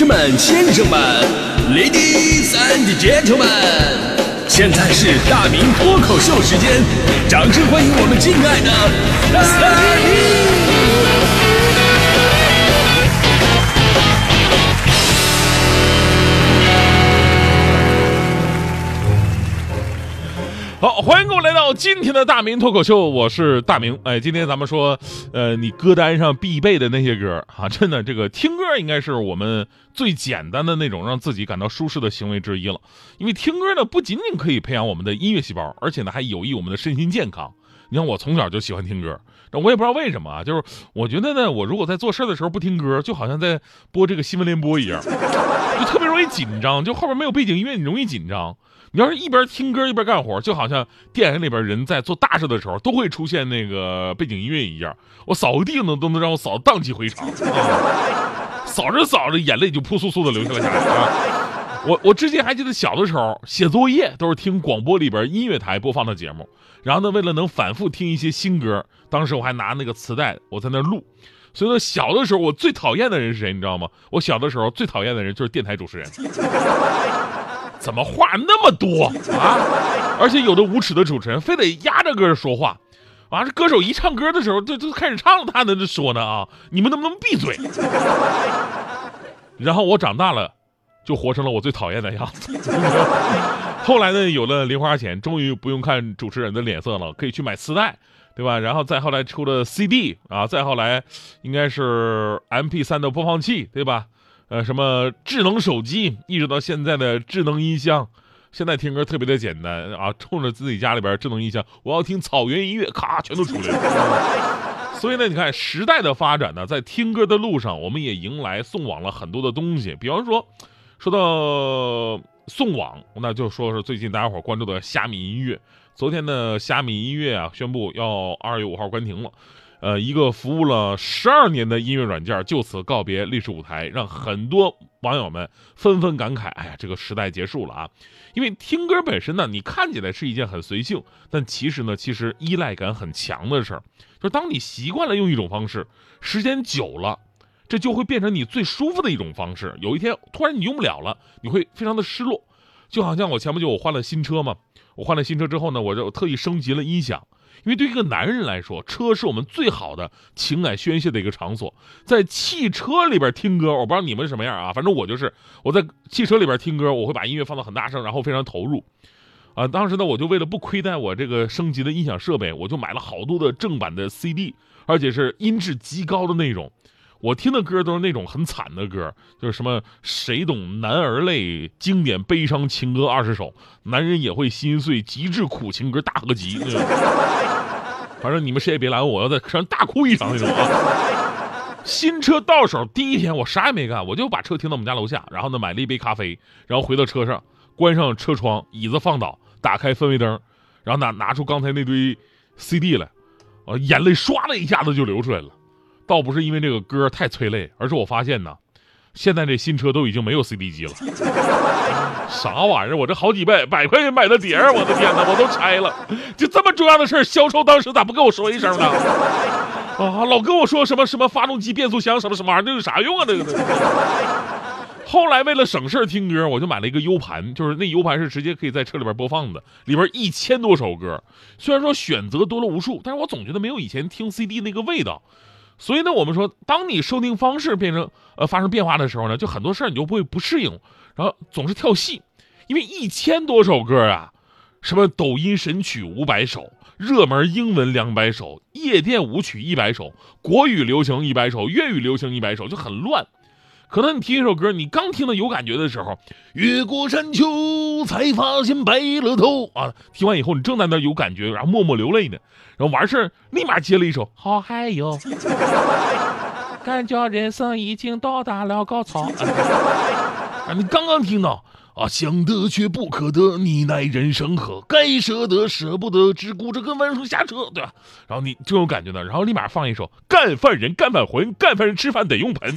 士们、先生们、Ladies and Gentlemen，现在是大明脱口秀时间，掌声欢迎我们敬爱的大明！好，欢迎各位今天的大明脱口秀，我是大明。哎，今天咱们说，呃，你歌单上必备的那些歌啊，真的，这个听歌应该是我们最简单的那种让自己感到舒适的行为之一了。因为听歌呢，不仅仅可以培养我们的音乐细胞，而且呢，还有益我们的身心健康。你看，我从小就喜欢听歌，那我也不知道为什么啊，就是我觉得呢，我如果在做事的时候不听歌，就好像在播这个新闻联播一样，就特别容易紧张，就后边没有背景音乐，你容易紧张。你要是一边听歌一边干活，就好像电影里边人在做大事的时候都会出现那个背景音乐一样。我扫个地呢，都能让我扫荡气回肠啊！扫着扫着，眼泪就扑簌簌的流下来啊！我我之前还记得小的时候写作业都是听广播里边音乐台播放的节目，然后呢，为了能反复听一些新歌，当时我还拿那个磁带我在那录。所以说小的时候我最讨厌的人是谁？你知道吗？我小的时候最讨厌的人就是电台主持人。怎么话那么多啊？而且有的无耻的主持人非得压着歌说话，啊，这歌手一唱歌的时候，就就开始唱，他在这说呢啊！你们能不能闭嘴？然后我长大了，就活成了我最讨厌的样子。后来呢，有了零花钱，终于不用看主持人的脸色了，可以去买磁带，对吧？然后再后来出了 CD 啊，再后来应该是 MP3 的播放器，对吧？呃，什么智能手机，一直到现在的智能音箱，现在听歌特别的简单啊，冲着自己家里边智能音箱，我要听草原音乐，咔，全都出来了。所以呢，你看时代的发展呢，在听歌的路上，我们也迎来送往了很多的东西。比方说，说到送往，那就说是最近大家伙关注的虾米音乐。昨天呢，虾米音乐啊宣布要二月五号关停了。呃，一个服务了十二年的音乐软件就此告别历史舞台，让很多网友们纷纷感慨：“哎呀，这个时代结束了啊！”因为听歌本身呢，你看起来是一件很随性，但其实呢，其实依赖感很强的事儿。就是当你习惯了用一种方式，时间久了，这就会变成你最舒服的一种方式。有一天突然你用不了了，你会非常的失落。就好像我前不久我换了新车嘛，我换了新车之后呢，我就特意升级了音响。因为对一个男人来说，车是我们最好的情感宣泄的一个场所。在汽车里边听歌，我不知道你们是什么样啊，反正我就是我在汽车里边听歌，我会把音乐放到很大声，然后非常投入。啊，当时呢，我就为了不亏待我这个升级的音响设备，我就买了好多的正版的 CD，而且是音质极高的那种。我听的歌都是那种很惨的歌，就是什么谁懂男儿泪，经典悲伤情歌二十首，男人也会心碎，极致苦情歌大合集。反正你们谁也别拦我，我要在车上大哭一场那种啊！新车到手第一天，我啥也没干，我就把车停到我们家楼下，然后呢买了一杯咖啡，然后回到车上，关上车窗，椅子放倒，打开氛围灯，然后拿拿出刚才那堆 CD 来，啊，眼泪唰的一下子就流出来了。倒不是因为这个歌太催泪，而是我发现呢，现在这新车都已经没有 CD 机了。啥玩意儿？我这好几百百块钱买的碟儿，我的天哪，我都拆了。就这么重要的事儿，销售当时咋不跟我说一声呢？啊，老跟我说什么什么发动机、变速箱什么什么玩意儿，这有啥用啊？这个。后来为了省事儿听歌，我就买了一个 U 盘，就是那 U 盘是直接可以在车里边播放的，里边一千多首歌。虽然说选择多了无数，但是我总觉得没有以前听 CD 那个味道。所以呢，我们说，当你收听方式变成呃发生变化的时候呢，就很多事儿你就不会不适应，然后总是跳戏，因为一千多首歌啊，什么抖音神曲五百首，热门英文两百首，夜店舞曲一百首，国语流行一百首，粤语流行一百首，就很乱。可能你听一首歌，你刚听的有感觉的时候，越过山丘才发现白了头啊！听完以后你正在那有感觉，然后默默流泪呢，然后完事儿立马接了一首好嗨哟，感觉人生已经到达了高潮。啊，你刚刚听到。啊，想得却不可得，你奈人生何？该舍得舍不得，只顾着跟弯树瞎扯，对吧？然后你这种感觉呢，然后立马放一首《干饭人干饭魂》，干饭人吃饭得用盆。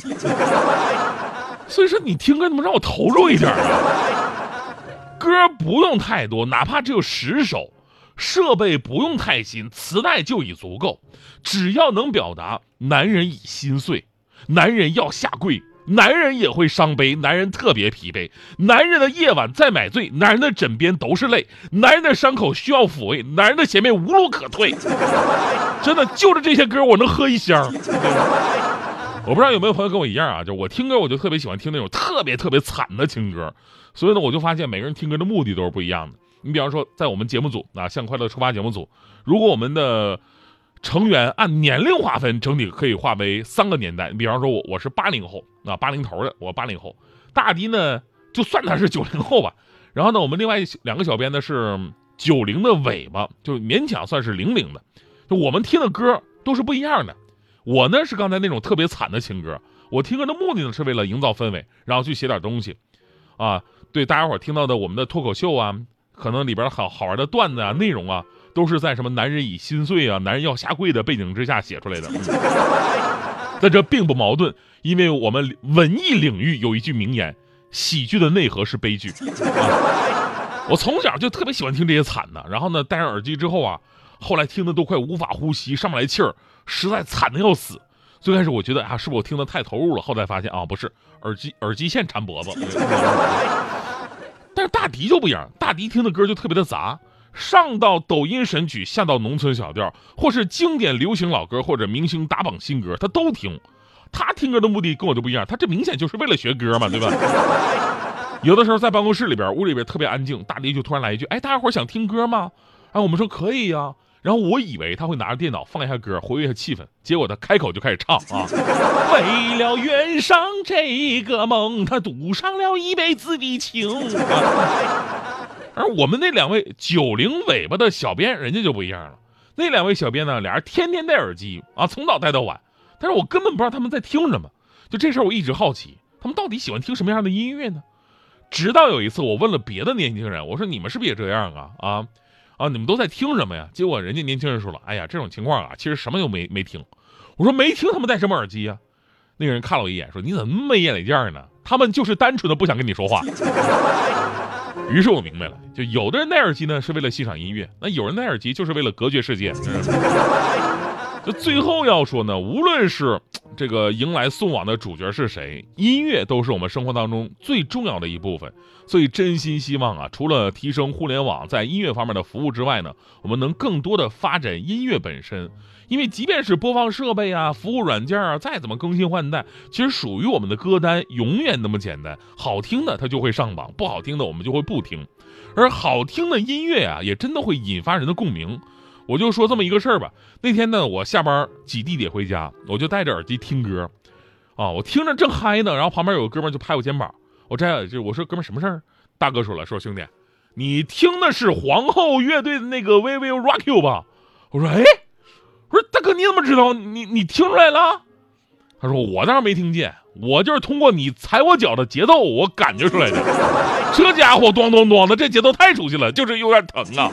所以说你听歌怎么让我投入一点啊？歌不用太多，哪怕只有十首，设备不用太新，磁带就已足够，只要能表达男人已心碎，男人要下跪。男人也会伤悲，男人特别疲惫，男人的夜晚在买醉，男人的枕边都是泪，男人的伤口需要抚慰，男人的前面无路可退。真的，就着这些歌，我能喝一箱。我不知道有没有朋友跟我一样啊，就我听歌，我就特别喜欢听那种特别特别惨的情歌。所以呢，我就发现每个人听歌的目的都是不一样的。你比方说，在我们节目组啊，向快乐出发节目组，如果我们的成员按年龄划分，整体可以划为三个年代。你比方说，我我是八零后啊，八零头的，我八零后。大迪呢，就算他是九零后吧。然后呢，我们另外两个小编呢是九零的尾巴，就勉强算是零零的。就我们听的歌都是不一样的。我呢是刚才那种特别惨的情歌，我听歌的目的呢是为了营造氛围，然后去写点东西，啊，对大家伙听到的我们的脱口秀啊，可能里边好好玩的段子啊，内容啊，都是在什么男人已心碎啊，男人要下跪的背景之下写出来的。但这并不矛盾，因为我们文艺领域有一句名言：喜剧的内核是悲剧。啊、我从小就特别喜欢听这些惨的，然后呢，戴上耳机之后啊，后来听的都快无法呼吸，上不来气儿。实在惨的要死，最开始我觉得啊，是不是我听的太投入了？后来发现啊，不是，耳机耳机线缠脖子。但是大迪就不一样，大迪听的歌就特别的杂，上到抖音神曲，下到农村小调，或是经典流行老歌，或者明星打榜新歌，他都听。他听歌的目的跟我就不一样，他这明显就是为了学歌嘛，对吧？有的时候在办公室里边，屋里边特别安静，大迪就突然来一句：“哎，大家伙想听歌吗？”哎，我们说可以呀。然后我以为他会拿着电脑放一下歌，活跃一下气氛，结果他开口就开始唱啊！为了圆上这个梦，他赌上了一辈子的情。而我们那两位九零尾巴的小编，人家就不一样了。那两位小编呢，俩人天天戴耳机啊，从早戴到晚，但是我根本不知道他们在听什么。就这事儿，我一直好奇，他们到底喜欢听什么样的音乐呢？直到有一次，我问了别的年轻人，我说：“你们是不是也这样啊？”啊？啊，你们都在听什么呀？结果人家年轻人说了：“哎呀，这种情况啊，其实什么都没没听。”我说：“没听，他们戴什么耳机呀？”那个人看了我一眼，说：“你怎么没眼力见呢？他们就是单纯的不想跟你说话。”于是我明白了，就有的人戴耳机呢是为了欣赏音乐，那有人戴耳机就是为了隔绝世界。就最后要说呢，无论是这个迎来送往的主角是谁，音乐都是我们生活当中最重要的一部分。所以真心希望啊，除了提升互联网在音乐方面的服务之外呢，我们能更多的发展音乐本身。因为即便是播放设备啊、服务软件啊，再怎么更新换代，其实属于我们的歌单永远那么简单。好听的它就会上榜，不好听的我们就会不听。而好听的音乐啊，也真的会引发人的共鸣。我就说这么一个事儿吧。那天呢，我下班挤地铁回家，我就戴着耳机听歌，啊，我听着正嗨呢，然后旁边有个哥们就拍我肩膀，我摘耳机，我说哥们什么事儿？大哥说了，说兄弟，你听的是皇后乐队的那个 We Will Rock You 吧？我说哎，我说大哥你怎么知道？你你听出来了？他说我当然没听见，我就是通过你踩我脚的节奏，我感觉出来的。这家伙咚咚咚的，这节奏太熟悉了，就是有点疼啊。